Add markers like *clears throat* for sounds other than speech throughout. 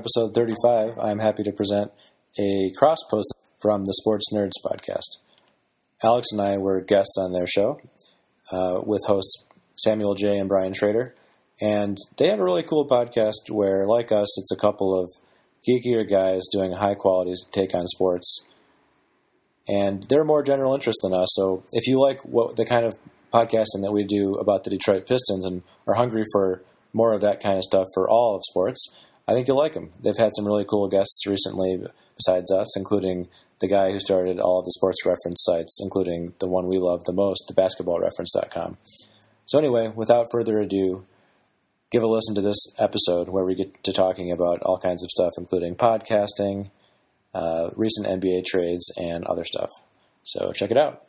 episode 35, I'm happy to present a cross post from the Sports Nerds podcast. Alex and I were guests on their show uh, with hosts Samuel J. and Brian Schrader, and they have a really cool podcast where, like us, it's a couple of geekier guys doing a high quality take on sports. And they're more general interest than us. So if you like what the kind of podcasting that we do about the Detroit Pistons and are hungry for more of that kind of stuff for all of sports, I think you'll like them. They've had some really cool guests recently besides us, including the guy who started all of the sports reference sites, including the one we love the most, the basketballreference.com. So anyway, without further ado, give a listen to this episode where we get to talking about all kinds of stuff, including podcasting, uh, recent NBA trades, and other stuff. So check it out.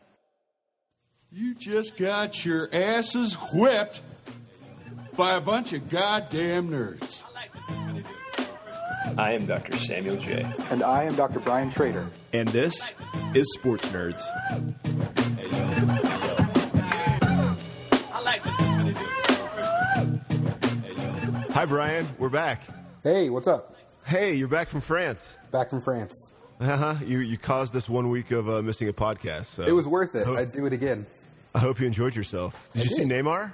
You just got your asses whipped by a bunch of goddamn nerds. I am Dr. Samuel J. And I am Dr. Brian Schrader. And this is Sports Nerds. Hi, Brian. We're back. Hey, what's up? Hey, you're back from France. Back from France. Uh-huh. You you caused this one week of uh, missing a podcast. So It was worth it. I hope, I'd do it again. I hope you enjoyed yourself. Did I you see. Neymar?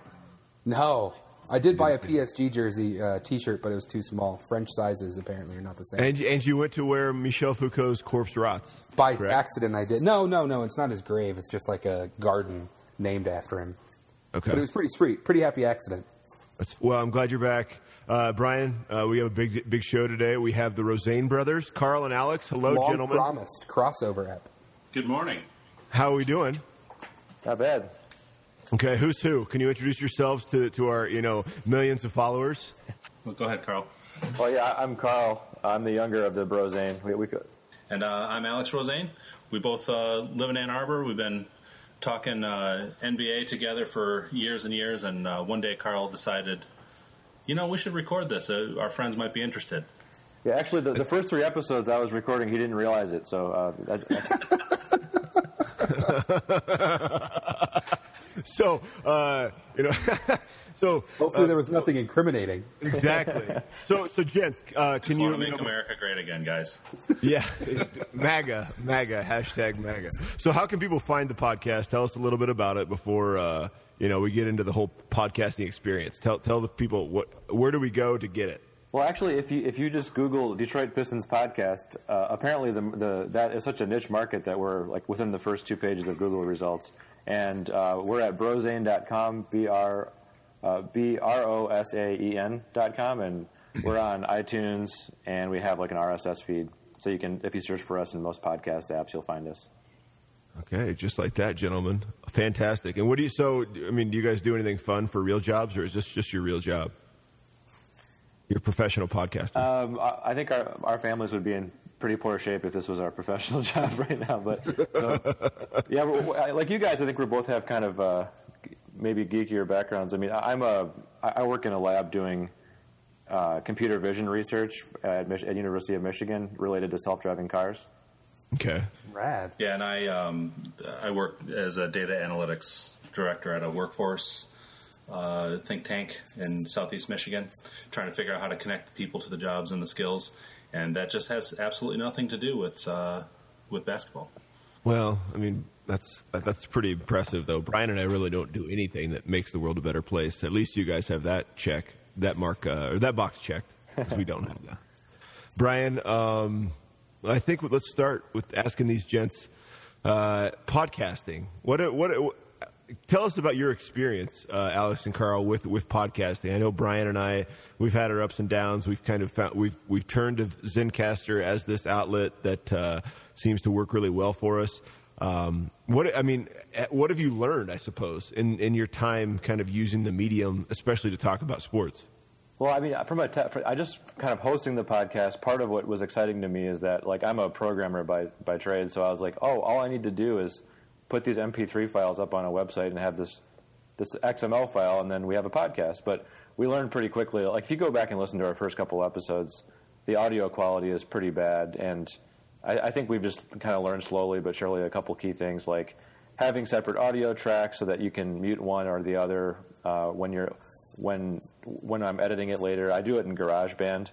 No. I did buy a PSG jersey uh, T-shirt, but it was too small. French sizes apparently are not the same. And and you went to where Michel Foucault's corpse rots. By correct? accident, I did. No, no, no. It's not his grave. It's just like a garden named after him. Okay. But it was pretty sweet. Pretty happy accident. That's, well, I'm glad you're back. Uh, Brian, uh, we have a big big show today. We have the Rosaen brothers, Carl and Alex. Hello, Long gentlemen. promised crossover app. Good morning. How are we doing? Not bad. Okay, who's who? Can you introduce yourselves to, to our you know millions of followers? Well, go ahead, Carl. Well, yeah, I'm Carl. I'm the younger of the Brosaen. We, we could, And uh, I'm Alex Rosaen. We both uh, live in Ann Arbor. We've been talking uh, NBA together for years and years. And uh, one day, Carl decided, you know, we should record this. Uh, our friends might be interested. yeah, actually, the, the first three episodes I was recording, he didn't realize it. So, uh, I, *laughs* *laughs* *laughs* So uh, you know, *laughs* so Hopefully, there was nothing incriminating. exactly. So so gents, uh, Just can you, want to you make know, America great again, guys. yeah, *laughs* MAGA, MAGA, hashtag MAGA. So how can people find the podcast? Tell us a little bit about it before uh, you know we get into the whole podcasting experience. Tell tell the people what where do we go to get it? well, actually, if you if you just Google Detroit Pistons podcast, uh, apparently the the that is such a niche market that we're like within the first two pages of Google results, and uh, we're at brosaen.com, b r uh, b r o s a e n dot com, and we're on iTunes, and we have like an RSS feed, so you can if you search for us in most podcast apps, you'll find us. Okay, just like that, gentlemen. Fantastic. And what do you? So, I mean, do you guys do anything fun for real jobs, or is this just your real job? Your professional podcasting. Um, I I think our our families would be in pretty poor shape if this was our *laughs* professional job right now. But so, yeah, like you guys, I think we both have kind of uh, maybe geekier backgrounds. I mean, I- I'm a I I work in a lab doing uh, computer vision research at, Mich- at University of Michigan related to self driving cars. okay. Rad. Yeah, and I um, I work as a data analytics director at a workforce uh, think tank in Southeast Michigan, trying to figure out how to connect the people to the jobs and the skills, and that just has absolutely nothing to do with uh, with basketball. Well, I mean, that's that's pretty impressive, though. Brian and I really don't do anything that makes the world a better place. At least you guys have that check, that mark, uh, or that box checked, because we don't have that. *laughs* Brian, um, I think let's start with asking these gents uh, podcasting. What what? Tell us about your experience, uh, Alex and Carl, with, with podcasting. I know Brian and I, we've had our ups and downs. We've kind of found, we've we've turned to Zencastr as this outlet that uh, seems to work really well for us. Um, what I mean, eh, what have you learned? I suppose in in your time, kind of using the medium, especially to talk about sports. Well, I mean, from a te- I just kind of hosting the podcast. Part of what was exciting to me is that, like, I'm a programmer by by trade, so I was like, oh, all I need to do is put these MP3 files up on a website and have this this XML file, and then we have a podcast. But we learned pretty quickly. Like, if you go back and listen to our first couple episodes, the audio quality is pretty bad, and I, I think we've just kind of learned slowly but surely a couple key things like having separate audio tracks so that you can mute one or the other uh, when you're when when I'm editing it later. I do it in GarageBand,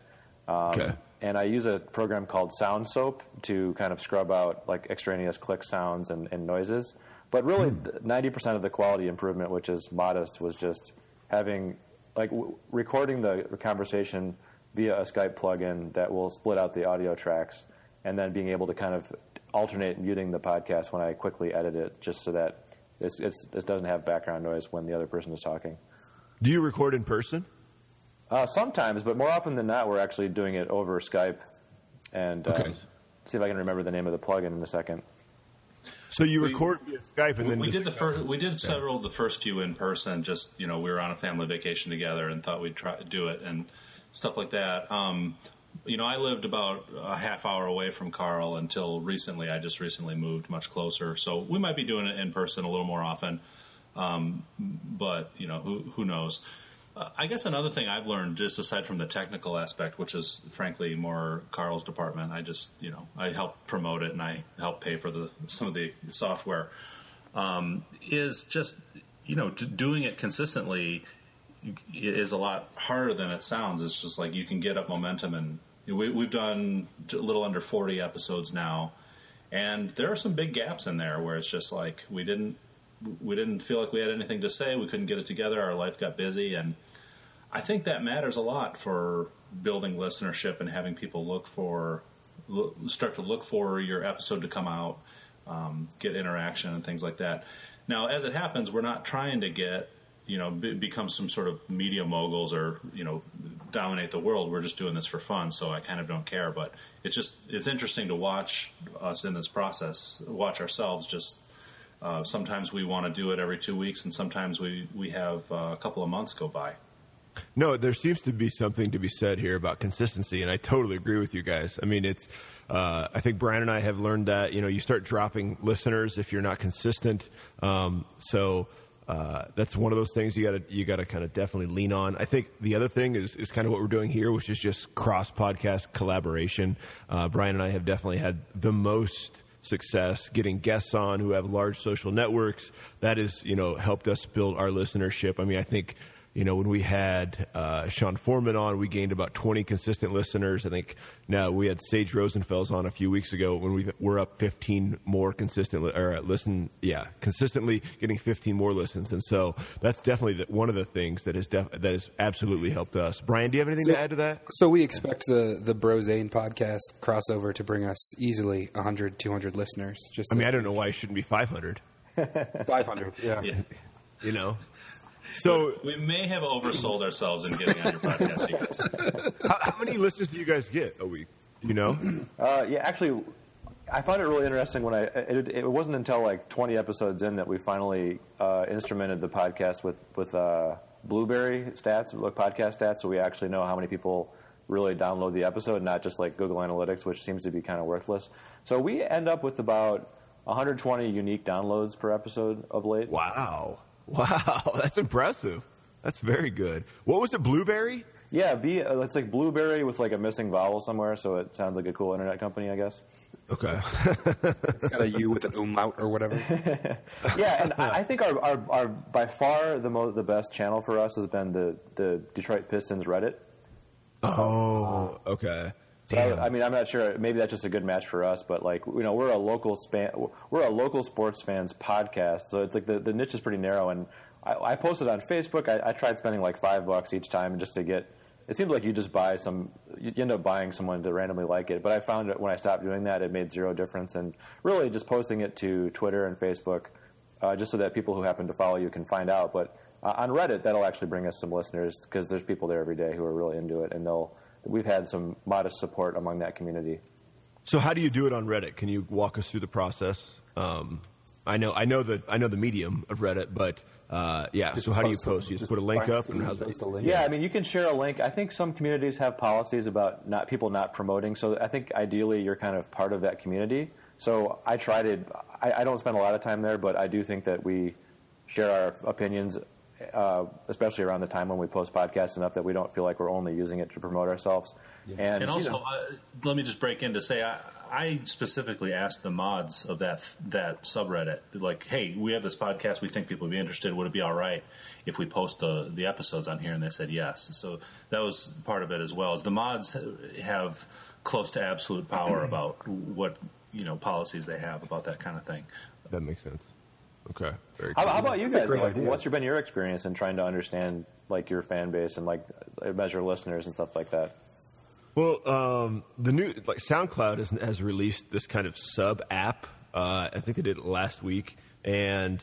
um, Okay. And I use a program called SoundSoap to kind of scrub out like extraneous click sounds and, and noises. But really, hmm. ninety percent of the quality improvement, which is modest, was just having like w- recording the conversation via a Skype plugin that will split out the audio tracks, and then being able to kind of alternate muting the podcast when I quickly edit it, just so that it's, it's, it doesn't have background noise when the other person is talking. Do you record in person? Uh, sometimes, but more often than not, we're actually doing it over Skype. And Okay. um, see if I can remember the name of the plugin in a second. So you We- record via Skype and We, then we did the first. We did several of the first few in person. Just you know, we were on a family vacation together and thought we'd try to do it and stuff like that. Um, you know, I lived about a half hour away from Carl until recently. I just recently moved much closer, so we might be doing it in person a little more often. Um, but you know, who who knows? Uh, I guess another thing I've learned, just aside from the technical aspect, which is frankly more Carl's department, I just you know I help promote it and I help pay for the some of the software um, is just you know doing it consistently is a lot harder than it sounds. It's just like you can get up momentum, and we, we've done a little under forty episodes now, and there are some big gaps in there where it's just like we didn't we didn't feel like we had anything to say. We couldn't get it together. Our life got busy, and I think that matters a lot for building listenership and having people look for start to look for your episode to come out, um, get interaction and things like that. Now, as it happens, we're not trying to get you know be, become some sort of media moguls or you know dominate the world. We're just doing this for fun, so I kind of don't care. But it's just it's interesting to watch us in this process, watch ourselves just. Uh, sometimes we want to do it every two weeks, and sometimes we we have uh, a couple of months go by. No, there seems to be something to be said here about consistency, and I totally agree with you guys. I mean, it's. Uh, I think Brian and I have learned that you know you start dropping listeners if you're not consistent. Um, so uh, that's one of those things you got to you got to kind of definitely lean on. I think the other thing is is kind of what we're doing here, which is just cross podcast collaboration. Uh, Brian and I have definitely had the most success getting guests on who have large social networks. That has you know helped us build our listenership. I mean, I think you know, when we had uh, Sean Forman on, we gained about 20 consistent listeners. I think now we had Sage Rosenfels on a few weeks ago when we were up 15 more consistently or uh, listen, yeah, consistently getting 15 more listens. And so that's definitely the, one of the things that has def- that has absolutely helped us. Brian, do you have anything to add to that? So we expect the the Brosaen podcast crossover to bring us easily 100, 200 listeners. Just I mean, I don't know why it shouldn't be 500. *laughs* 500. Yeah. Yeah. *laughs* You know, so We may have oversold ourselves in getting on your podcast, you guys. *laughs* how, how many listeners do you guys get a week? You know, *clears throat* Uh, yeah, actually, I found it really interesting when I. It, it wasn't until like 20 episodes in that we finally uh, instrumented the podcast with with uh, Blubrry stats, like podcast stats, so we actually know how many people really download the episode, not just like Google Analytics, which seems to be kind of worthless. So we end up with about 120 unique downloads per episode of late. wow, *laughs* wow, that's impressive. That's very good. What was it, Blueberry? Yeah, B, uh, it's like Blueberry with like a missing vowel somewhere, so it sounds like a cool internet company, I guess. Okay. *laughs* It's got a U with an umlaut or whatever. *laughs* yeah, and I I think our, our, our by far the mo- the best channel for us has been the, the Detroit Pistons Reddit. Oh, okay. So I, I mean, I'm not sure. Maybe that's just a good match for us, but like you know, we're a local span, we're a local sports fans podcast, so it's like the, the niche is pretty narrow. And I, I posted on Facebook. I, I tried spending like five bucks each time just to get. It seems like you just buy some. You end up buying someone to randomly like it, but I found that when I stopped doing that, it made zero difference. And really, just posting it to Twitter and Facebook, uh, just so that people who happen to follow you can find out. But uh, on Reddit, that'll actually bring us some listeners because there's people there every day who are really into it, and they'll. We've had some modest support among that community. So how do you do it on Reddit? Can you walk us through the process? Um, I know, I know the, I know the medium of Reddit, but uh, yeah. so how do you post? You just put a link up, and how's that? Link. Yeah, I mean, you can share a link. I think some communities have policies about not people not promoting. So I think ideally you're kind of part of that community. So I try to. I, I don't spend a lot of time there, but I do think that we share our opinions, uh, especially around the time when we post podcasts, enough that we don't feel like we're only using it to promote ourselves. And, And you also, know, uh, let me just break in to say I, I specifically asked the mods of that that subreddit, like, hey, we have this podcast. We think people would be interested. Would it be all right if we post the the episodes on here? And they said yes. So that was part of it as well. As the mods have close to absolute power *clears throat* about what you know policies they have about that kind of thing. That makes sense. Okay. Very How, cool. how about you guys? great Like, what's your, been your experience in trying to understand like your fan base and like measure listeners and stuff like that? Well, um, the new like SoundCloud has, has released this kind of sub app. Uh, I think they did it last week, and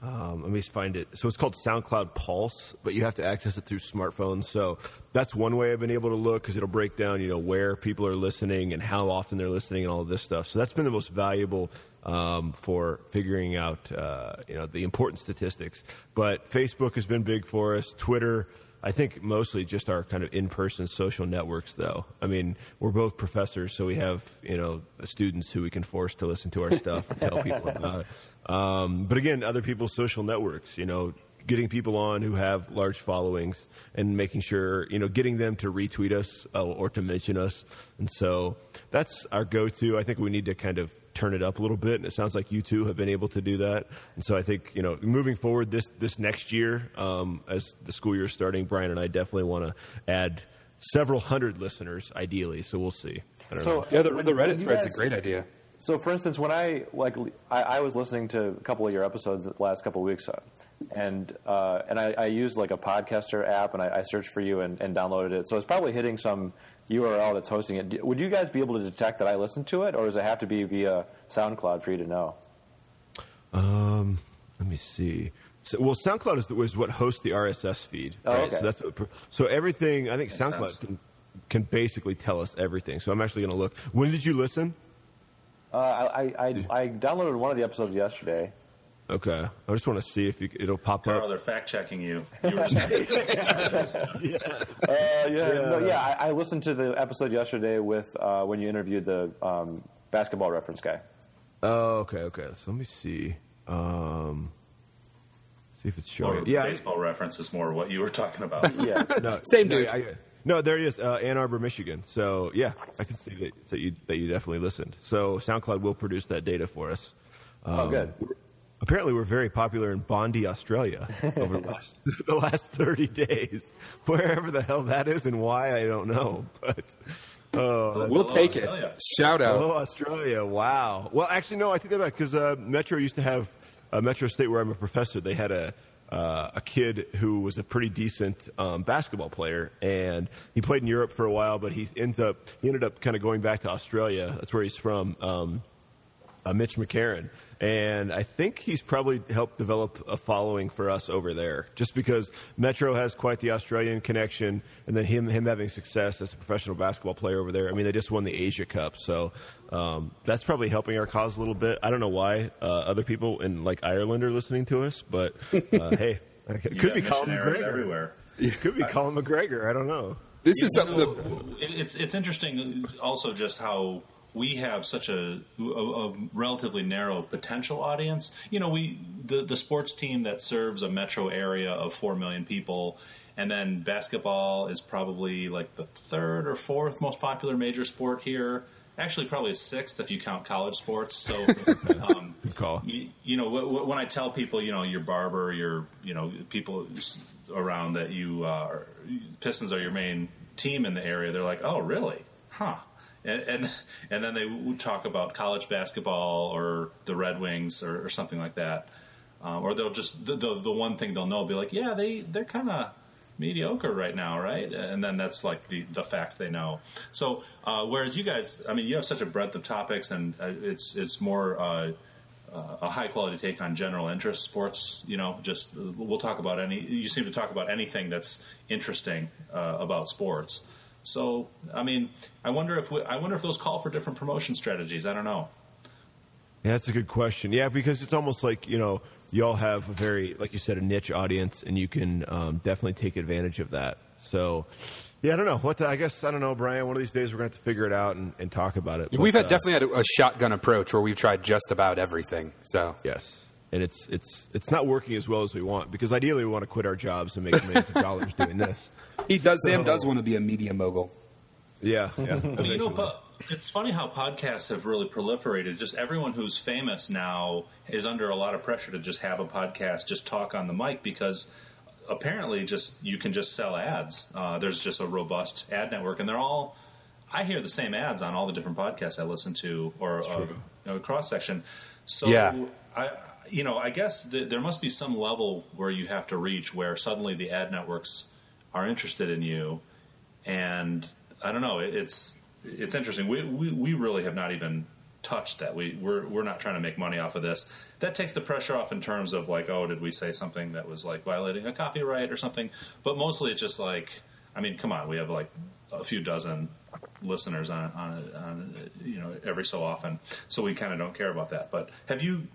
um, let me just find it. So it's called SoundCloud Pulse, but you have to access it through smartphones. So that's one way I've been able to look because it'll break down, you know, where people are listening and how often they're listening and all of this stuff. So that's been the most valuable um, for figuring out, uh, you know, the important statistics. But Facebook has been big for us. Twitter. I think mostly just our kind of in-person social networks, though. I mean, we're both professors, so we have you know students who we can force to listen to our stuff and tell people *laughs* about it. Um, but again, other people's social networks, you know, getting people on who have large followings and making sure you know getting them to retweet us uh, or to mention us, and so that's our go-to. I think we need to kind of turn it up a little bit, and it sounds like you two have been able to do that. And so I think you know, moving forward this this next year, um, as the school year is starting, Brian and I definitely want to add several hundred listeners, ideally. So we'll see. I don't know. So Yeah, the, the Reddit you thread's guys- a great idea. So, for instance, when I like, I, I was listening to a couple of your episodes the last couple of weeks, uh, and uh, and I, I used like a podcaster app, and I, I searched for you and, and downloaded it. So it's probably hitting some URL that's hosting it. Would you guys be able to detect that I listened to it, or does it have to be via SoundCloud for you to know? Um, let me see. So, well, SoundCloud is, the, is what hosts the RSS feed. Oh, okay. So that's what, so everything. I think Makes SoundCloud sense. can, can basically tell us everything. So I'm actually going to look. When did you listen? Uh, I, I, I, I downloaded one of the episodes yesterday. Okay, I just want to see if you, it'll pop Carl, up. they're fact checking you. *laughs* you were just- Uh, yeah, no, yeah. I, I listened to the episode yesterday with uh, when you interviewed the um, basketball reference guy. Oh, okay, okay. So let me see. Um, see if it's More showing. Yeah, I- baseball reference is more what you were talking about. *laughs* Yeah. no, Same no, dude. I- no, there it is, uh, Ann Arbor, Michigan. So yeah, I can see that, that you that you definitely listened. So SoundCloud will produce that data for us. oh, good. Apparently, we're very popular in Bondi, Australia, *laughs* over the last, *laughs* the last 30 days. Wherever the hell that is and why, I don't know. But oh, We'll Hello, take it. Shout out. hello, Australia! Wow. Well, actually, no, I take that back because uh, Metro used to have uh, Metro State, where I'm a professor. They had a uh, a kid who was a pretty decent um, basketball player, and he played in Europe for a while, but he ends up he ended up kind of going back to Australia. That's where he's from. Um, uh, Mitch McCarron. And I think he's probably helped develop a following for us over there, just because Metro has quite the Australian connection, and then him him having success as a professional basketball player over there. I mean, they just won the Asia Cup, so um, that's probably helping our cause a little bit. I don't know why uh, other people in like Ireland are listening to us, but uh, *laughs* hey, it could got be Colin McGregor. everywhere. It could be Colin McGregor. I don't know. This You is something know, that it's it's interesting also just how we have such a, a, a relatively narrow potential audience. You know, we the the sports team that serves a metro area of four million people, and then basketball is probably like the third or fourth most popular major sport here. Actually, probably sixth if you count college sports. So, *laughs* um, call. you, you know, wh- wh- when I tell people, you know, your barber, your, you know, people around that you, uh, are- Pistons are your main team in the area, they're like, oh, really? Huh. And, and, and then they would talk about college basketball or the Red Wings or, or something like that. Um, or they'll just, the, the, the one thing they'll know will be like, yeah, they, they're kind of mediocre right now, right? And then that's like the, the fact they know. So, uh, whereas you guys, I mean, you have such a breadth of topics and uh, it's, it's more, uh, uh, a high quality take on general interest sports. You know, just we'll talk about any. You seem to talk about anything that's interesting uh, about sports. So, I mean, I wonder if we, I wonder if those call for different promotion strategies. I don't know. Yeah, that's a good question. Yeah, because it's almost like you know y'all have a very, like you said, a niche audience, and you can um, definitely take advantage of that. So, yeah, I don't know what the, I guess I don't know, Brian. One of these days we're gonna have to figure it out and, and talk about it. we've But, had uh, definitely had a, a shotgun approach where we've tried just about everything. So yes, and it's it's it's not working as well as we want because ideally we want to quit our jobs and make millions of dollars doing this. *laughs* he does. Sam does want to be a media mogul. Yeah, yeah. But you know, eventually. po- it's funny how podcasts have really proliferated. Just everyone who's famous now is under a lot of pressure to just have a podcast, just talk on the mic because apparently just you can just sell ads. Uh, there's just a robust ad network, and they're all I hear the same ads on all the different podcasts I listen to, or uh, you know, cross section. So Yeah. I, you know, I guess th- there must be some level where you have to reach where suddenly the ad networks are interested in you, and I don't know. It, it's it's interesting. We, we we really have not even touched that. We we're we're not trying to make money off of this. That takes the pressure off in terms of like, oh, did we say something that was like violating a copyright or something? But mostly it's just like, I mean, come on, we have like a few dozen listeners on on, on you know every so often, so we kind of don't care about that. But have you?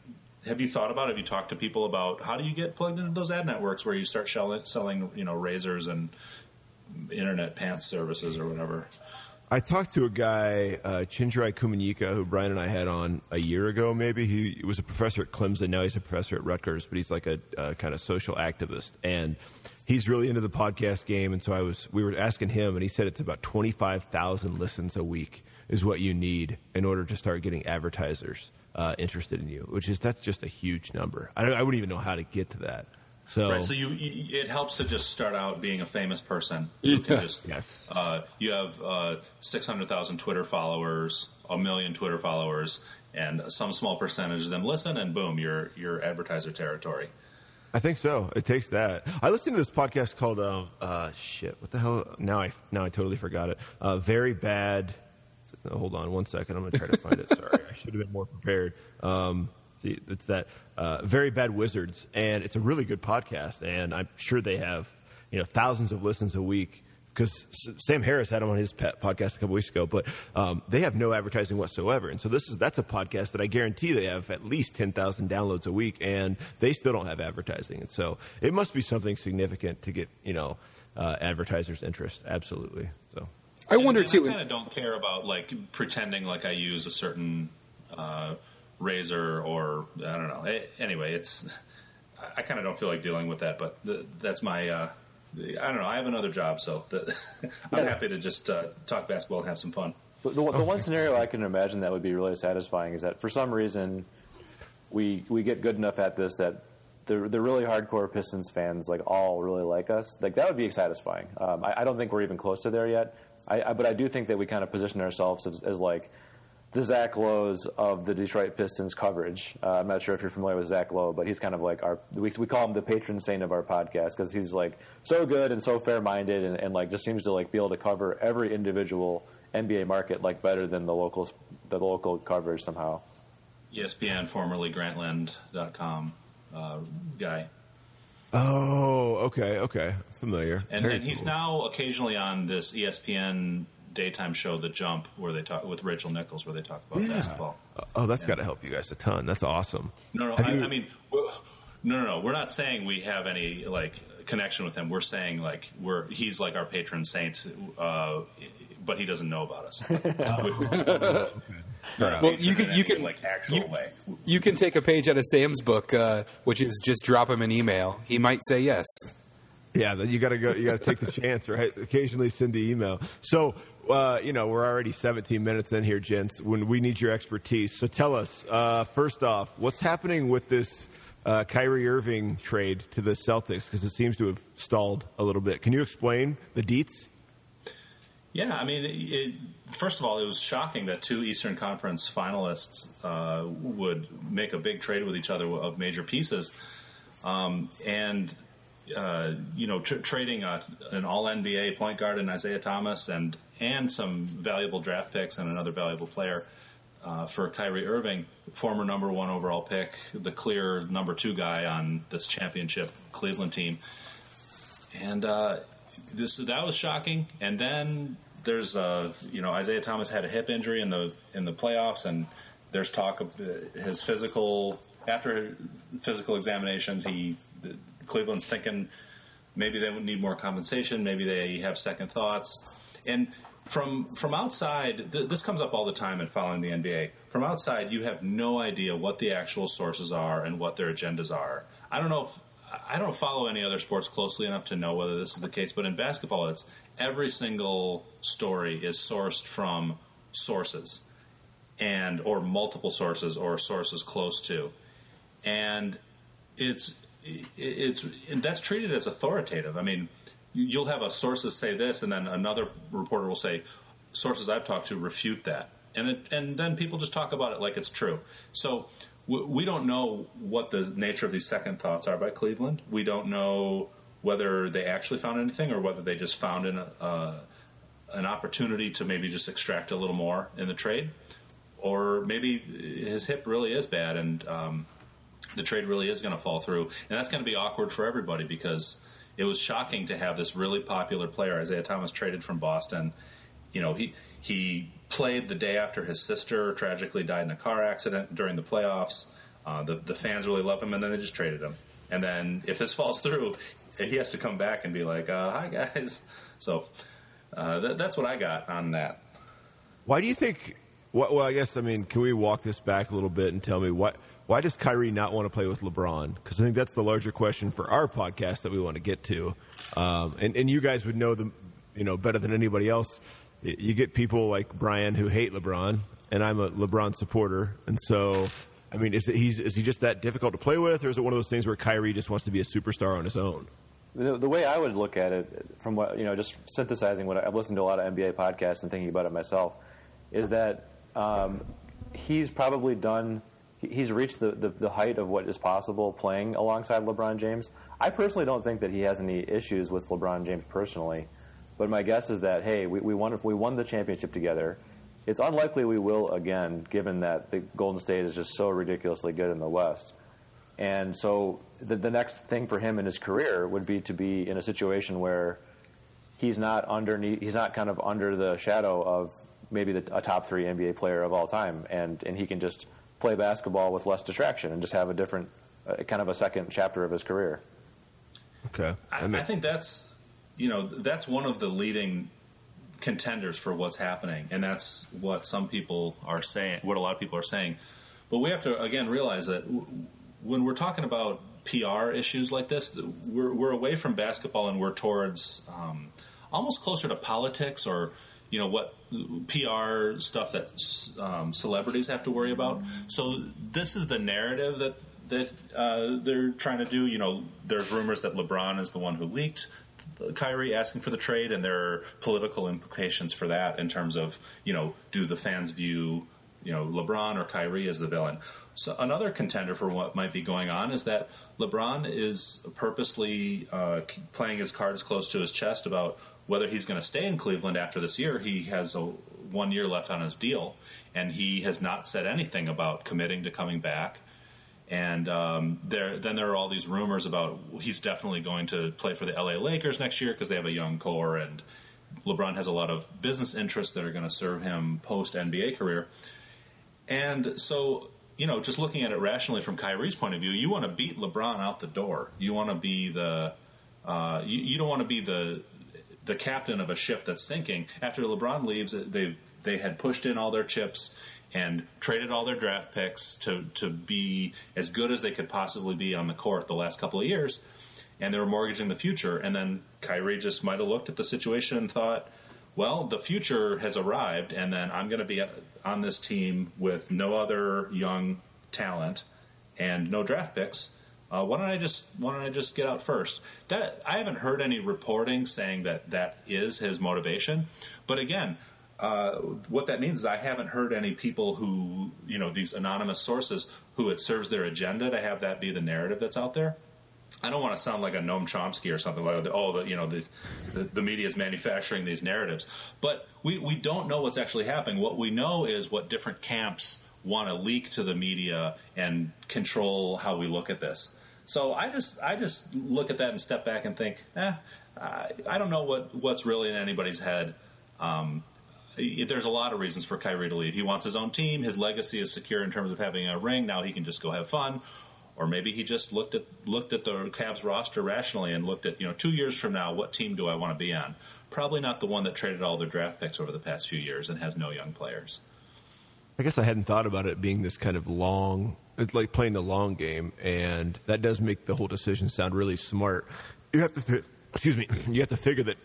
Have you thought about? Have you talked to people about how do you get plugged into those ad networks where you start selling, selling you know razors and internet pants services or whatever? I talked to a guy, uh, Chenjerai Kumanyika, who Brian and I had on a year ago, maybe. He was a professor at Clemson. Now he's a professor at Rutgers, but he's like a, uh kind of social activist. And he's really into the podcast game. And so I was, we were asking him, and he said it's about 25,000 listens a week is what you need in order to start getting advertisers uh, interested in you, which is, that's just a huge number. I, I wouldn't even know how to get to that. So, Right. So you, you, it helps to just start out being a famous person. *laughs* You can just, Yes. uh, you have uh, six hundred thousand Twitter followers, a million Twitter followers, and some small percentage of them listen, and boom, you're you're advertiser territory. I think so. It takes that. I listened to this podcast called uh, uh, shit. What the hell? Now I now I totally forgot it. Uh, very bad. Hold on one second. I'm gonna try to find it. *laughs* Sorry, I should have been more prepared. Um, see, it's that uh, very bad wizards, and it's a really good podcast. And I'm sure they have you know thousands of listens a week. Because Sam Harris had him on his pet podcast a couple weeks ago, but um, they have no advertising whatsoever, and so this is that's a podcast that I guarantee they have at least ten thousand downloads a week, and they still don't have advertising, and so it must be something significant to get you know uh, advertisers' interest. Absolutely. So I wonder And too. I kind of don't care about like pretending like I use a certain uh, razor or I don't know. Eh, Anyway, it's I kind of don't feel like dealing with that, but th- that's my. Uh, I don't know. I have another job, so the, *laughs* I'm happy to just uh, talk basketball and have some fun. The, the, the one scenario I can imagine that would be really satisfying is that for some reason we we get good enough at this that the the really hardcore Pistons fans like all really like us. Like that would be satisfying. Um, I, I don't think we're even close to there yet. I, I, but I do think that we kind of position ourselves as, as like the Zach Lowe's of the Detroit Pistons coverage. Uh, I'm not sure if you're familiar with Zach Lowe, but he's kind of like our we, we call him the patron saint of our podcast because he's like so good and so fair minded and, and like just seems to like be able to cover every individual NBA market like better than the local the local coverage somehow. ESPN, formerly Grantland.com uh, guy. Oh, okay, okay, familiar. And, Very he's cool. now occasionally on this ESPN daytime show, The Jump, where they talk with Rachel Nichols, where they talk about basketball. Oh, that's got to help you guys a ton. That's awesome. No, no, I, you- I mean, no, no, no. We're not saying we have any like connection with him. We're saying like we're he's like our patron saint, uh, but he doesn't know about us. *laughs* *laughs* *laughs* Well, you can you can like actual you, way. you can take a page out of Sam's book, uh, which is just drop him an email. He might say yes. Yeah, then you got to go. You got to take the chance, *laughs* right? Occasionally send the email. So, uh, you know, we're already 17 minutes in here, gents. When we need your expertise, so tell us uh, first off, what's happening with this uh, Kyrie Irving trade to the Celtics? Because it seems to have stalled a little bit. Can you explain the deets? Yeah, I mean, it, first of all, it was shocking that two Eastern Conference finalists uh, would make a big trade with each other of major pieces, um, and uh, you know, tr- trading a, an All NBA point guard in Isaiah Thomas and and some valuable draft picks and another valuable player. Uh, for Kyrie Irving, former number one overall pick, the clear number two guy on this championship Cleveland team, and this that was shocking. And then there's uh, you know Isaiah Thomas had a hip injury in the in the playoffs, and there's talk of uh, his physical after physical examinations. He the, Cleveland's thinking maybe they would need more compensation, maybe they have second thoughts, and from from outside, th- this comes up all the time in following the NBA. From outside, you have no idea what the actual sources are and what their agendas are. I don't know if I don't follow any other sports closely enough to know whether this is the case, but in basketball, it's every single story is sourced from sources and or multiple sources or sources close to, and it's it's and that's treated as authoritative. I mean, you'll have a sources say this, and then another reporter will say sources I've talked to refute that, and it, and then people just talk about it like it's true. So we don't know what the nature of these second thoughts are by Cleveland. We don't know whether they actually found anything or whether they just found an, uh, an opportunity to maybe just extract a little more in the trade, or maybe his hip really is bad and um, the trade really is going to fall through, and that's going to be awkward for everybody because it was shocking to have this really popular player Isaiah Thomas traded from Boston. You know, he he played the day after his sister tragically died in a car accident during the playoffs. Uh, the the fans really love him, and then they just traded him. And then if this *laughs* falls through, he has to come back and be like, uh, "Hi guys." *laughs* So uh, that, that's what I got on that. Why do you think? Well, I guess I mean, can we walk this back a little bit and tell me what? Why does Kyrie not want to play with LeBron? Because I think that's the larger question for our podcast that we want to get to. Um, and, and you guys would know them, you know, better than anybody else. You get people like Brian who hate LeBron, and I'm a LeBron supporter, and so. I mean, is, he just that difficult to play with, or is it one of those things where Kyrie just wants to be a superstar on his own? The, the way I would look at it, from what you know, just synthesizing what I've listened to a lot of NBA podcasts and thinking about it myself, is that um, he's probably done he's reached the, the, the, height of what is possible playing alongside LeBron James. I personally don't think that he has any issues with LeBron James personally, but my guess is that hey, we, we won we won the championship together. It's unlikely we will again, given that the Golden State is just so ridiculously good in the West. And so the, the next thing for him in his career would be to be in a situation where he's not underneath, he's not kind of under the shadow of maybe the, a top three NBA player of all time, and and he can just play basketball with less distraction and just have a different, uh, kind of a second chapter of his career. Okay, I, I, think that's you know that's one of the leading contenders for what's happening, and that's what some people are saying, what a lot of people are saying. But we have to again realize that when we're talking about PR issues like this, we're, we're away from basketball and we're towards um, almost closer to politics or you know what PR stuff that um, celebrities have to worry about. So this is the narrative that that uh, they're trying to do. You know, there's rumors that LeBron is the one who leaked Kyrie asking for the trade, and there are political implications for that in terms of you know, do the fans view you know LeBron or Kyrie as the villain? So another contender for what might be going on is that LeBron is purposely uh, playing his cards close to his chest about whether he's going to stay in Cleveland after this year. He has a one year left on his deal, and he has not said anything about committing to coming back. And um, there, then there are all these rumors about he's definitely going to play for the LA Lakers next year because they have a young core, and LeBron has a lot of business interests that are going to serve him post NBA career. And so, you know, just looking at it rationally from Kyrie's point of view, you want to beat LeBron out the door. You want to be the uh, you, you, don't want to be the the captain of a ship that's sinking. After LeBron leaves, they they had pushed in all their chips and traded all their draft picks to to be as good as they could possibly be on the court the last couple of years, and they were mortgaging the future. And then Kyrie just might have looked at the situation and thought, well, the future has arrived, and then I'm going to be on this team with no other young talent and no draft picks uh, why don't I just why don't I just get out first? That I haven't heard any reporting saying that that is his motivation. But again, uh, what that means is I haven't heard any people who you know these anonymous sources who it serves their agenda to have that be the narrative that's out there. I don't want to sound like a Noam Chomsky or something like that. Oh, the, you know, the, the, the media is manufacturing these narratives, but we, we don't know what's actually happening. What we know is what different camps want to leak to the media and control how we look at this. So I just I just look at that and step back and think, eh, I, I don't know what what's really in anybody's head. Um, there's a lot of reasons for Kyrie to leave. He wants his own team. His legacy is secure in terms of having a ring. Now he can just go have fun. Or maybe he just looked at looked at the Cavs roster rationally and looked at you know two years from now what team do I want to be on? Probably not the one that traded all their draft picks over the past few years and has no young players. I guess I hadn't thought about it being this kind of long it's like playing the long game, and that does make the whole decision sound really smart. You have to, excuse me, you have to figure that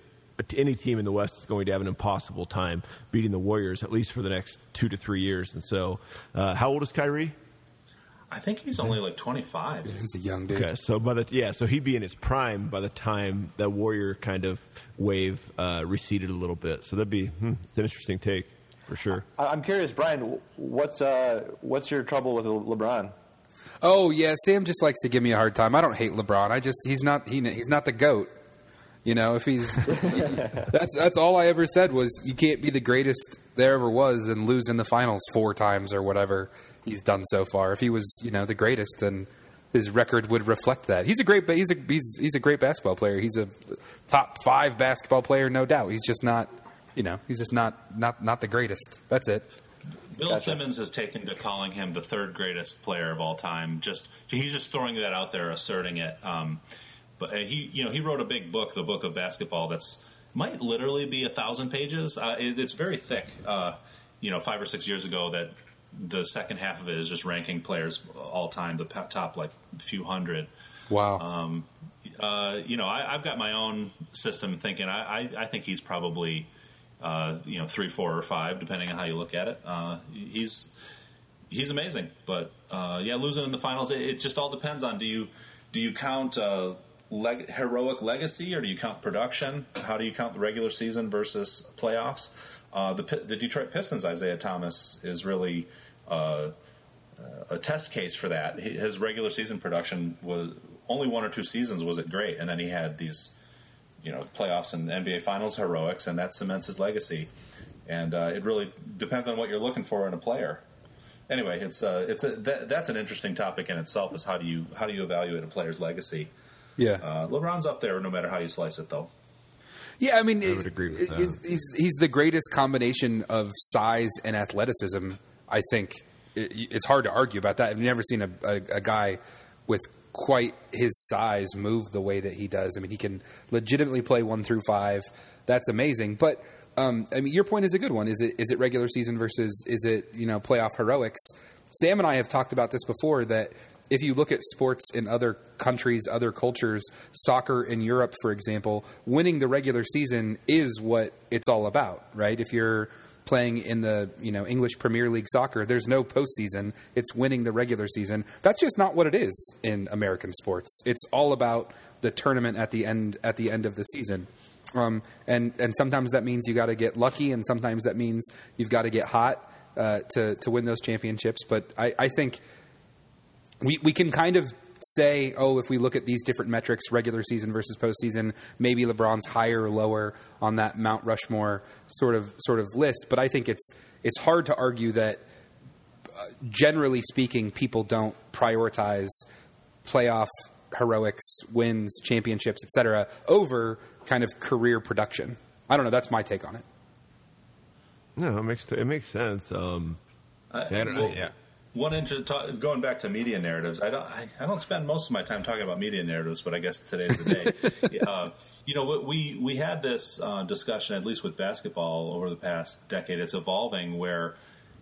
any team in the West is going to have an impossible time beating the Warriors, at least for the next two to three years. And so, uh, how old is Kyrie? I think he's only like 25. He's a young dude. Okay, so by the yeah, so he'd be in his prime by the time that Warrior kind of wave uh, receded a little bit. So that'd be hmm, it's an interesting take for sure. I- I'm curious, Brian. What's uh, what's your trouble with LeBron? Oh yeah, Sam just likes to give me a hard time. I don't hate LeBron. I just he's not he, he's not the goat. You know, if he's *laughs* that's that's all I ever said was you can't be the greatest there ever was and lose in the finals four times or whatever he's done so far. If he was, you know, the greatest, then his record would reflect that. He's a great he's a he's he's a great basketball player. He's a top 5 basketball player no doubt. He's just not, you know, he's just not not not the greatest. That's it. Bill Simmons has taken to calling him the third greatest player of all time. Just he's just throwing that out there, asserting it. Um, but uh, he, you know, he wrote a big book, the book of basketball, that's might literally be a thousand pages. Uh, it, it's very thick. Uh, you know, five or six years ago, that the second half of it is just ranking players all time, the top like few hundred. Wow. Um, uh, you know, I, I've got my own system thinking. I, I, I think he's probably, uh, you know, three, four, or five, depending on how you look at it. Uh, he's he's amazing, but uh, yeah, losing in the finals, it, it just all depends on do you do you count uh, leg- heroic legacy or do you count production? How do you count the regular season versus playoffs? Uh, the the Detroit Pistons, Isiah Thomas is really. Uh, a test case for that. His regular season production was only one or two seasons was it great, and then he had these, you know, playoffs and NBA Finals heroics, and that cements his legacy. And uh, it really depends on what you're looking for in a player. Anyway, it's uh, it's a that, that's an interesting topic in itself. Is how do you how do you evaluate a player's legacy? Yeah. Uh, LeBron's up there, no matter how you slice it, though. Yeah, I mean, I would agree with it- that. it- he's he's the greatest combination of size and athleticism. I think It- it's hard to argue about that. I've never seen a, a, a guy with quite his size move the way that he does. I mean, he can legitimately play one through five. That's amazing. But um, I mean, your point is a good one. Is it is it regular season versus is it you know playoff heroics? Sam and I have talked about this before that if you look at sports in other countries, other cultures, soccer in Europe, for example, winning the regular season is what it's all about, right? If you're playing in the you know English Premier League soccer, there's no postseason. It's winning the regular season. That's just not what it is in American sports. It's all about the tournament at the end at the end of the season. Um, and and sometimes that means you got to get lucky, and sometimes that means you've got to get hot uh, to to win those championships. But I, I think we we can kind of say, oh, if we look at these different metrics, regular season versus postseason, maybe LeBron's higher or lower on that Mount Rushmore sort of sort of list. But I think it's it's hard to argue that, uh, generally speaking, people don't prioritize playoff heroics, wins, championships, etc., over kind of career production. I don't know. That's my take on it. No, it makes it makes sense. Um, I, Yeah, I don't know, yeah. One inter- ta- going back to media narratives, I don't. I, I don't spend most of my time talking about media narratives, but I guess today's the day. *laughs* uh, you know, we we had this uh, discussion, at least with basketball, over the past decade. It's evolving where,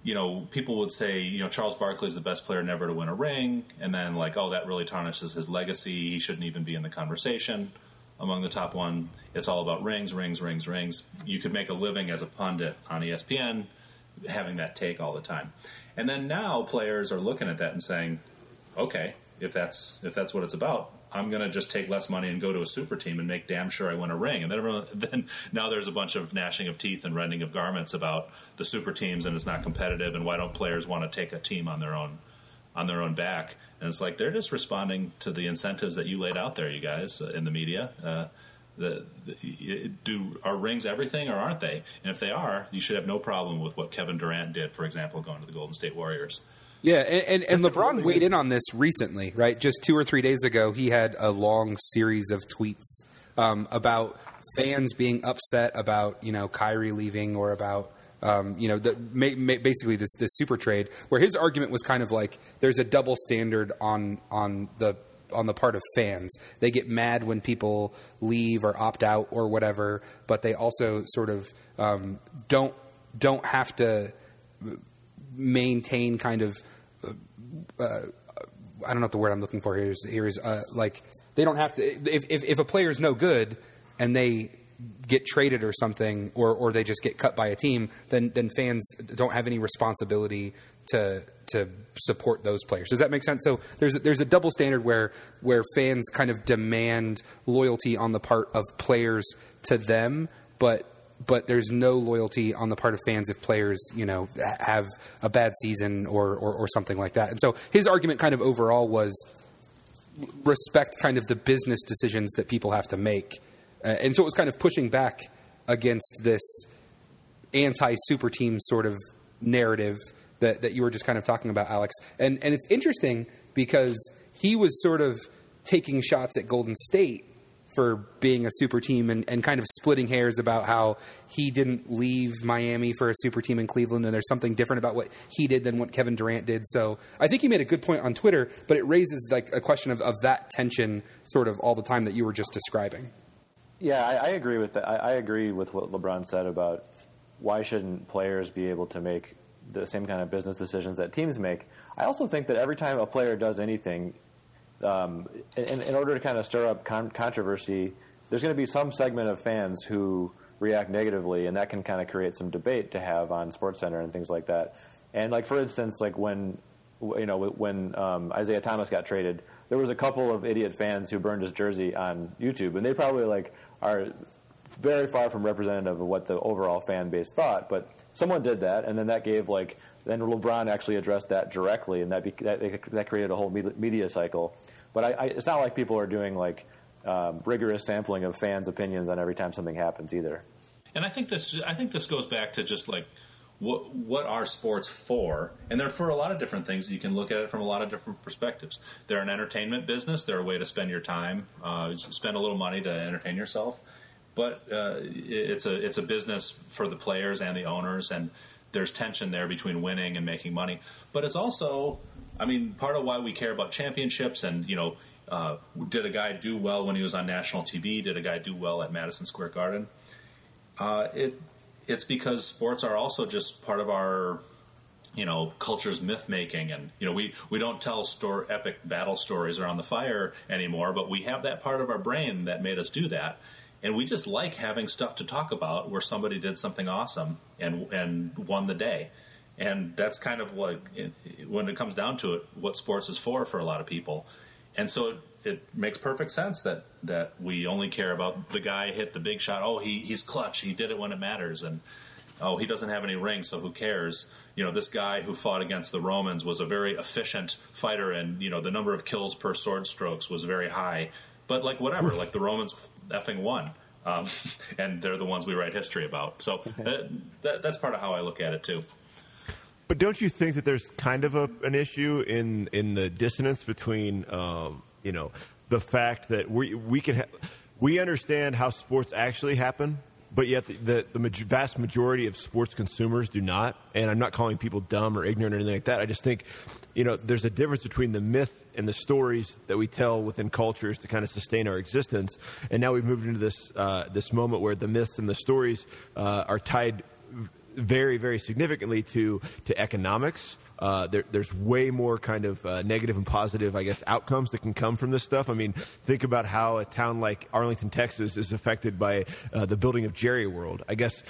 you know, people would say, you know, Charles Barkley is the best player never to win a ring, and then like, oh, that really tarnishes his legacy. He shouldn't even be in the conversation among the top one. It's all about rings, rings, rings, rings. You could make a living as a pundit on ESPN having that take all the time. And then now players are looking at that and saying, okay, if that's if that's what it's about, I'm going to just take less money and go to a super team and make damn sure I win a ring. And then everyone, *laughs* then now there's a bunch of gnashing of teeth and rending of garments about the super teams and it's not competitive and why don't players want to take a team on their own on their own back? And it's like they're just responding to the incentives that you laid out there, you guys uh, in the media. Uh, the, the, do are rings everything or aren't they? And if they are, you should have no problem with what Kevin Durant did, for example, going to the Golden State Warriors. Yeah, and, and, and LeBron weighed in on this recently, right? Just two or three days ago, he had a long series of tweets um, about fans being upset about you know Kyrie leaving or about um, you know the, ma- ma- basically this this super trade, where his argument was kind of like there's a double standard on on the on the part of fans. They get mad when people leave or opt out or whatever, but they also sort of um, don't don't have to maintain kind of uh, I don't know what the word I'm looking for here is. Here is uh, like they don't have to. If, if if a player is no good and they get traded or something, or or they just get cut by a team, then then fans don't have any responsibility to to support those players. Does that make sense? So there's there's a double standard where where fans kind of demand loyalty on the part of players to them, but but there's no loyalty on the part of fans if players, you know, have a bad season or, or, or something like that. And so his argument kind of overall was respect kind of the business decisions that people have to make. Uh, and so it was kind of pushing back against this anti super team sort of narrative that, that you were just kind of talking about, Alex. And, and it's interesting because he was sort of taking shots at Golden State for being a super team and, and kind of splitting hairs about how he didn't leave Miami for a super team in Cleveland and there's something different about what he did than what Kevin Durant did. So I think he made a good point on Twitter, but it raises like a question of, of that tension sort of all the time that you were just describing. Yeah, I, I agree with that. I, I agree with what LeBron said about why shouldn't players be able to make the same kind of business decisions that teams make. I also think that every time a player does anything, um, in, in, order to kind of stir up con- controversy, there's going to be some segment of fans who react negatively, and that can kind of create some debate to have on SportsCenter and things like that. And like for instance, like when you know when um, Isaiah Thomas got traded, there was a couple of idiot fans who burned his jersey on YouTube, and they probably like are very far from representative of what the overall fan base thought. But someone did that, and then that gave like then LeBron actually addressed that directly, and that be, that, that created a whole media cycle. But I, I, it's not like people are doing like um, rigorous sampling of fans' opinions on every time something happens either. And I think this I think this goes back to just like what what are sports for? And they're for a lot of different things. You can look at it from a lot of different perspectives. They're an entertainment business. They're a way to spend your time, uh, spend a little money to entertain yourself. But uh, it's a it's a business for the players and the owners, and there's tension there between winning and making money. But it's also I mean, part of why we care about championships and, you know, uh, did a guy do well when he was on national TV? Did a guy do well at Madison Square Garden? Uh, it it's because sports are also just part of our you know culture's myth making and you know we we don't tell store epic battle stories around the fire anymore but we have that part of our brain that made us do that and we just like having stuff to talk about where somebody did something awesome and and won the day. And that's kind of what when it comes down to it what sports is for for a lot of people. And so it, it, makes perfect sense that that we only care about the guy hit the big shot. Oh he he's clutch. He did it when it matters. And oh he doesn't have any rings so who cares? You know this guy who fought against the romans was a very efficient fighter. And you know the number of kills per sword strokes was very high. But like whatever like the romans effing won um, *laughs* and they're the ones we write history about. So uh, that, that's part of how i look at it too. But don't you think that there's kind of a, an issue in in the dissonance between um, you know the fact that we we can ha- we understand how sports actually happen, but yet the, the, the vast majority of sports consumers do not. And I'm not calling people dumb or ignorant or anything like that. I just think you know there's a difference between the myth and the stories that we tell within cultures to kind of sustain our existence. And now we've moved into this uh, this moment where the myths and the stories uh, are tied very, very significantly to to economics. Uh, there, there's way more kind of uh, negative and positive, I guess, outcomes that can come from this stuff. I mean, think about how a town like Arlington, Texas, is affected by uh, the building of Jerry World. I guess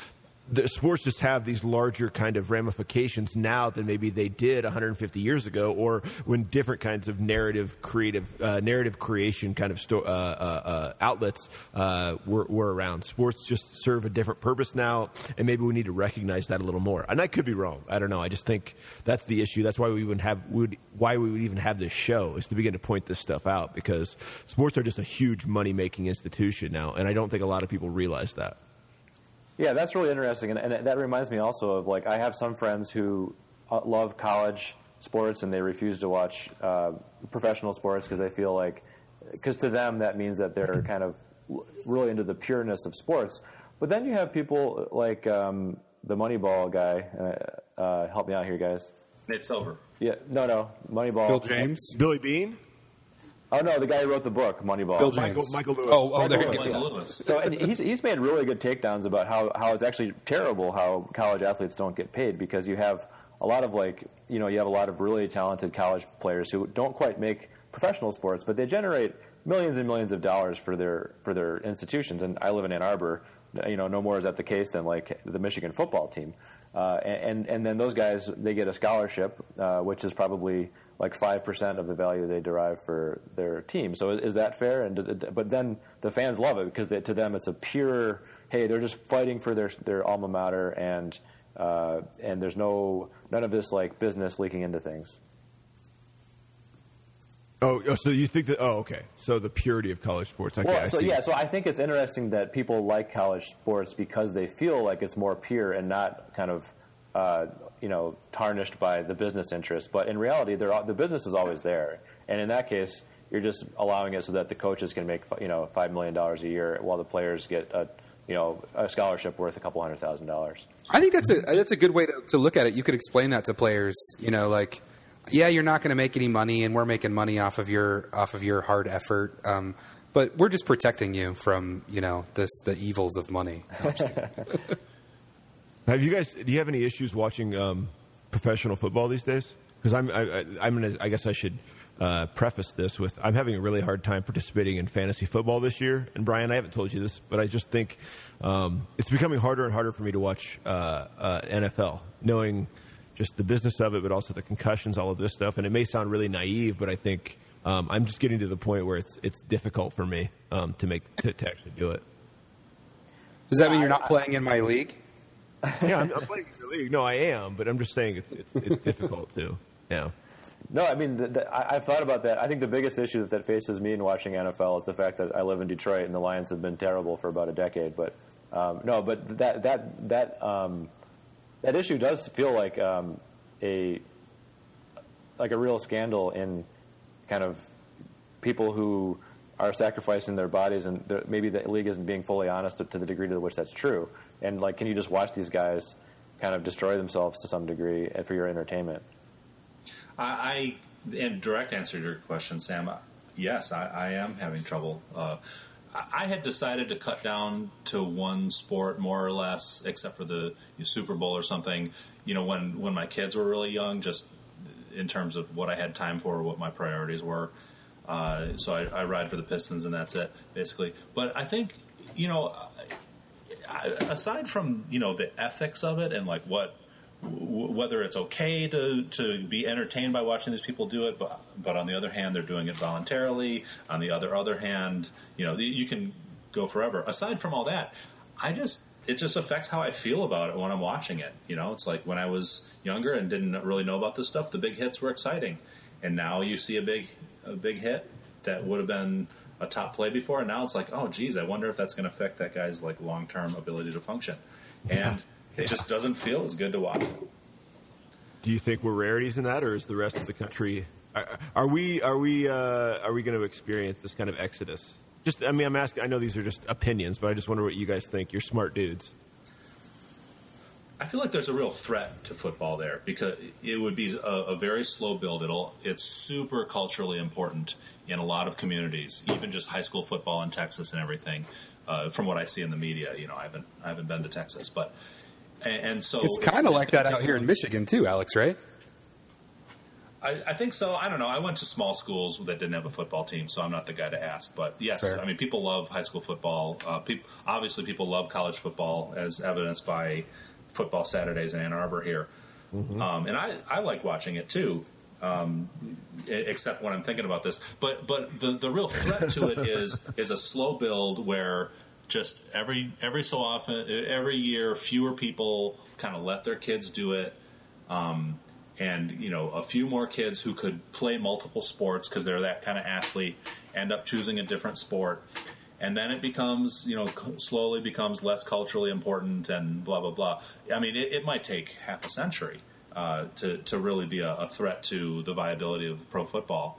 the sports just have these larger kind of ramifications now than maybe they did 150 years ago, or when different kinds of narrative, creative, uh, narrative creation kind of sto- uh, uh, uh outlets uh, were, were, around. Sports just serve a different purpose now, and maybe we need to recognize that a little more. And I could be wrong. I don't know. I just think that's the issue. That's why we would have would why we would even have this show is to begin to point this stuff out because sports are just a huge money making institution now, and I don't think a lot of people realize that. Yeah, that's really interesting, and, and that reminds me also of like I have some friends who uh, love college sports and they refuse to watch uh, professional sports because they feel like because to them that means that they're *laughs* kind of really into the pureness of sports. But then you have people like um, the Moneyball guy. Uh, uh, help me out here, guys. Nate Silver. Yeah, no, no, Moneyball. Bill James. Billy Beane. Oh no, the guy who wrote the book, Moneyball. Bill James. Michael, Michael Lewis. Oh, oh, Michael there Lewis. you Michael go. Lewis. So and he's he's made really good takedowns about how how it's actually terrible how college athletes don't get paid because you have a lot of like you know you have a lot of really talented college players who don't quite make professional sports, but they generate millions and millions of dollars for their for their institutions. And I live in Ann Arbor. You know, no more is that the case than like the Michigan football team. Uh, and and then those guys they get a scholarship, uh, which is probably like five percent of the value they derive for their team. So is, that fair? And but then the fans love it because they, to them it's a pure hey they're just fighting for their their alma mater and uh, and there's no none of this like business leaking into things. Oh, oh, so you think that? Oh, okay. So the purity of college sports. Okay, well, I so see. yeah, so I think it's interesting that people like college sports because they feel like it's more pure and not kind of, uh, you know, tarnished by the business interest. But in reality, all, the business is always there, and in that case, you're just allowing it so that the coaches can make you know five million dollars a year while the players get a you know a scholarship worth a couple hundred thousand dollars. I think that's a that's a good way to, to look at it. You could explain that to players. You know, like yeah, you're not going to make any money, and we're making money off of your off of your hard effort. Um, but we're just protecting you from you know this the evils of money. *laughs* Have you guys? Do you have any issues watching um, professional football these days? Because I'm I, I'm gonna, I guess I should uh, preface this with I'm having a really hard time participating in fantasy football this year. And Brian, I haven't told you this, but I just think um, it's becoming harder and harder for me to watch uh, uh, NFL, knowing just the business of it, but also the concussions, all of this stuff. And it may sound really naive, but I think um, I'm just getting to the point where it's it's difficult for me um, to make to, to, actually do it. Does that mean you're not playing in my league? *laughs* yeah, I'm, I'm, playing in your league. No, I am, but I'm just saying it's it's, it's difficult too. Yeah. No, I mean, the, the, I, have thought about that. I think the biggest issue that faces me in watching NFL is the fact that I live in Detroit and the Lions have been terrible for about a decade. But um, no, but that that that um, that issue does feel like um, a like a real scandal in kind of people who are sacrificing their bodies, and maybe the league isn't being fully honest to, to the degree to which that's true. And like, can you just watch these guys kind of destroy themselves to some degree for your entertainment? I, I in direct answer to your question, Sam. Yes, I, I am having trouble. Uh, I had decided to cut down to one sport more or less, except for the Super Bowl or something. You know, when when my kids were really young, just in terms of what I had time for, what my priorities were. Uh, so I, I ride for the Pistons, and that's it, basically. But I think, you know, aside from you know the ethics of it and like what whether it's okay to, to be entertained by watching these people do it, but, but on the other hand, they're doing it voluntarily. On the other other hand, you know, you can go forever. Aside from all that, I just it just affects how I feel about it when I'm watching it. You know, it's like when I was younger and didn't really know about this stuff, the big hits were exciting, and now you see a big a big hit that would have been a top play before, and now it's like, oh, geez, I wonder if that's going to affect that guy's like long term ability to function, and it just doesn't feel as good to watch. Do you think we're rarities in that, or is the rest of the country? Are, are we are we uh, are we going to experience this kind of exodus? Just, I mean, I'm asking. I know these are just opinions, but I just wonder what you guys think. You're smart dudes. I feel like there's a real threat to football there because it would be a, a, very slow build. It'll it's super culturally important in a lot of communities, even just high school football in Texas and everything. Uh, from what I see in the media, you know, I haven't I haven't been to Texas, but and, and so it's kind of like that out here in Michigan too, Alex, right? I, I, think so. I don't know. I went to small schools that didn't have a football team, so I'm not the guy to ask. But yes, Fair. I mean, people love high school football. Uh, people, obviously, people love college football, as evidenced by football Saturdays in Ann Arbor here. Mm-hmm. Um, and I, I like watching it too, um, except when I'm thinking about this. But but the the real threat to it is is a slow build where just every every so often, every year, fewer people kind of let their kids do it, um, and you know, a few more kids who could play multiple sports because they're that kind of athlete end up choosing a different sport, and then it becomes, you know, slowly becomes less culturally important and blah blah blah. I mean, it, it might take half a century uh, to to really be a, a, threat to the viability of pro football.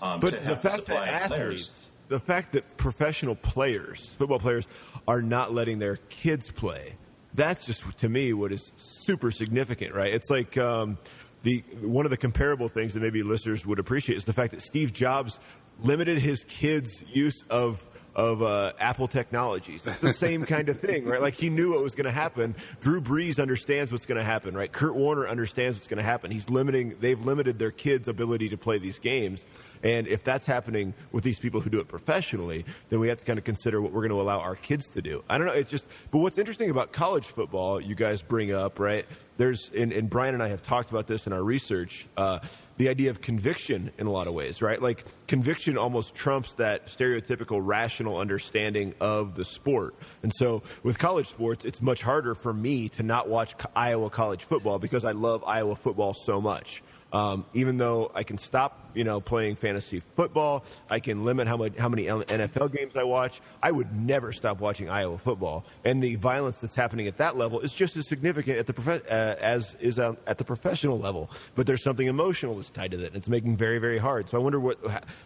Um, but the fact that athletes. Players the fact that professional players, football players, are not letting their kids play. That's just to me what is super significant, right? It's like um, the one of the comparable things that maybe listeners would appreciate is the fact that Steve Jobs limited his kids' use of of uh, Apple Technologies. It's the same kind of thing, right? Like he knew what was going to happen. Drew Brees understands what's going to happen, right? Kurt Warner understands what's going to happen. He's limiting. They've limited their kids' ability to play these games. And if that's happening with these people who do it professionally, then we have to kind of consider what we're going to allow our kids to do. I don't know. It's just, but what's interesting about college football, you guys bring up, right? There's, and, and Brian and I have talked about this in our research, uh, the idea of conviction in a lot of ways, right? Like conviction almost trumps that stereotypical rational understanding of the sport. And so with college sports, it's much harder for me to not watch Iowa college football because I love Iowa football so much. Um, even though I can stop, you know, playing fantasy football, I can limit how much how many NFL games I watch. I would never stop watching Iowa football, and the violence that's happening at that level is just as significant at the uh, as is uh, at the professional level. But there's something emotional that's tied to that, and it's making very very hard. So I wonder what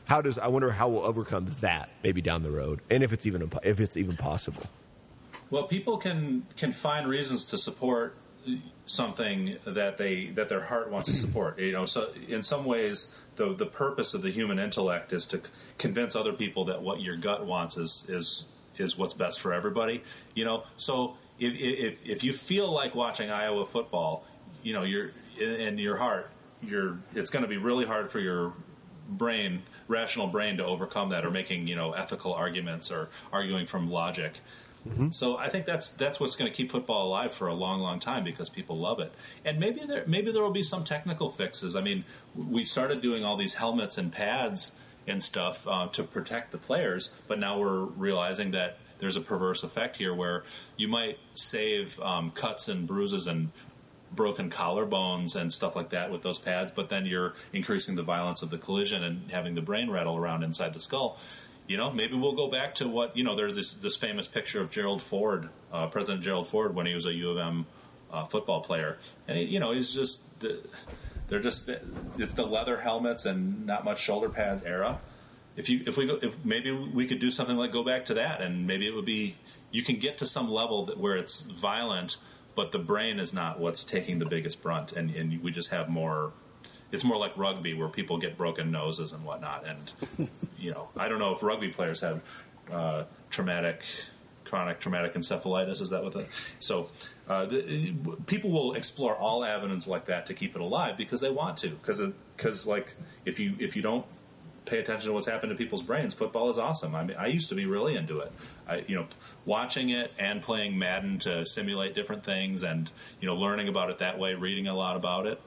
how does I wonder how we'll overcome that maybe down the road, and if it's even if it's even possible. Well, people can can find reasons to support something that they that their heart wants to *clears throat* support. You know, so in some ways, the the purpose of the human intellect is to convince other people that what your gut wants is is is what's best for everybody. You know, so if if if you feel like watching Iowa football, you know, you're in your heart, you're it's going to be really hard for your brain rational brain to overcome that or making you know ethical arguments or arguing from logic Mm-hmm. So I think that's that's what's going to keep football alive for a long, long time because people love it. And maybe there maybe there will be some technical fixes. I mean, we started doing all these helmets and pads and stuff uh, to protect the players, but now we're realizing that there's a perverse effect here where you might save um, cuts and bruises and broken collarbones and stuff like that with those pads, but then you're increasing the violence of the collision and having the brain rattle around inside the skull you know, maybe we'll go back to what you know. There's this this famous picture of Gerald Ford, uh, President Gerald Ford, when he was a U of M uh, football player, and you know he's just they're just it's the leather helmets and not much shoulder pads era. If you if we go if maybe we could do something like go back to that, and maybe it would be you can get to some level that where it's violent, but the brain is not what's taking the biggest brunt, and, and we just have more it's more like rugby where people get broken noses and whatnot. And *laughs* you know, I don't know if rugby players have uh, traumatic, chronic traumatic encephalitis. Is that what? The, so uh, the, people will explore all avenues like that to keep it alive because they want to. Because because like if you if you don't pay attention to what's happened to people's brains. Football is awesome. I mean, I used to be really into it. I, you know, watching it and playing Madden to simulate different things, and you know, learning about it that way, reading a lot about it.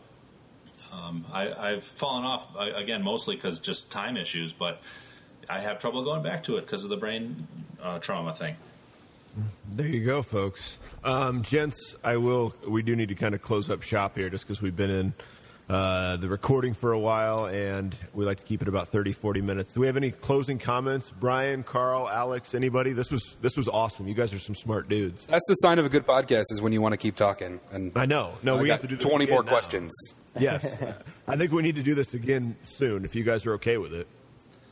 Um, I, have fallen off again mostly because just time issues, but I have trouble going back to it because of the brain uh, trauma thing. There you go, folks. Um, gents, I will. We do need to kind of close up shop here, just because we've been in uh, the recording for a while, and we like to keep it about 30, 40 minutes. Do we have any closing comments? Brian, Carl, Alex, anybody? This was this was awesome. You guys are some smart dudes. That's the sign of a good podcast is when you want to keep talking. And I know. No, I we have to do twenty more now. questions. Yes, *laughs* I think we need to do this again soon. If you guys are okay with it.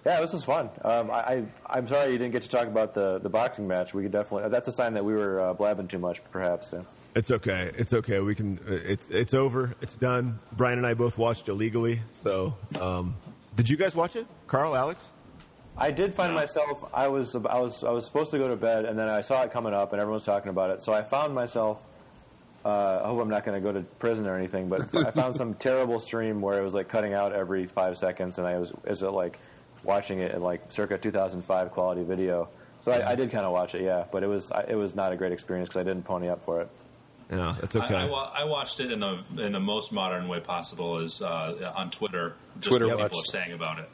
Yeah, this was fun. Um, I, I, am sorry you didn't get to talk about the, the boxing match. We could definitely. That's a sign that we were uh, blabbing too much, perhaps. Yeah. It's okay. It's okay. We can. Uh, it's it's over. It's done. Brian and I both watched illegally. So, um, did you guys watch it, Carl, Alex? I did find myself. I was I was I was supposed to go to bed, and then I saw it coming up, and everyone was talking about it. So I found myself uh, I hope I'm not going to go to prison or anything, but *laughs* I found some terrible stream where it was like cutting out every five seconds, and I was is it like watching it in like circa 2005 quality video. So I, I did kind of watch it, yeah, but it was I, it was not a great experience because I didn't pony up for it. Yeah, that's okay. I, I, I, watched it in the in the most modern way possible, is uh, on Twitter. Just Twitter what people are saying about it.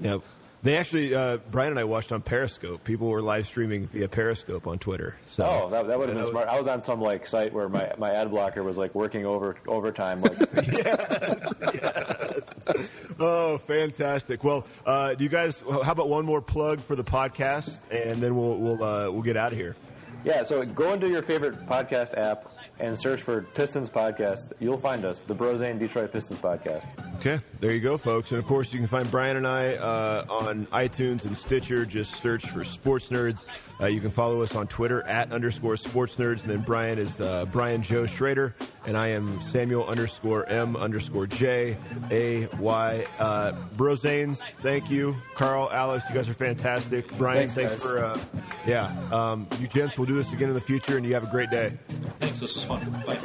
Yep. They actually, uh, Brian and I watched on Periscope. People were live streaming via Periscope on Twitter. So. Oh, that, that would have been smart. I was on some like site where my, my ad blocker was like working over overtime. Like. *laughs* yes, yes. Oh, fantastic! Well, uh, do you guys? How about one more plug for the podcast, and then we'll we'll uh, we'll get out of here. Yeah, so go into your favorite podcast app and search for Pistons Podcast. You'll find us, the Brosaen Detroit Pistons Podcast. Okay, there you go, folks. And of course, you can find Brian and I uh, on iTunes and Stitcher. Just search for Sports Nerds. Uh, you can follow us on Twitter at underscore Sports Nerds. And then Brian is uh, Brian Joe Schrader, and I am Samuel underscore M underscore J A Y. Uh, Brosaens, thank you. Carl, Alex, you guys are fantastic. Brian, thanks, thanks for uh, yeah. Um, you gents, we'll do this again in the future, and you have a great day. Thanks this was fun. Bye.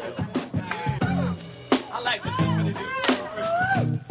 I like this.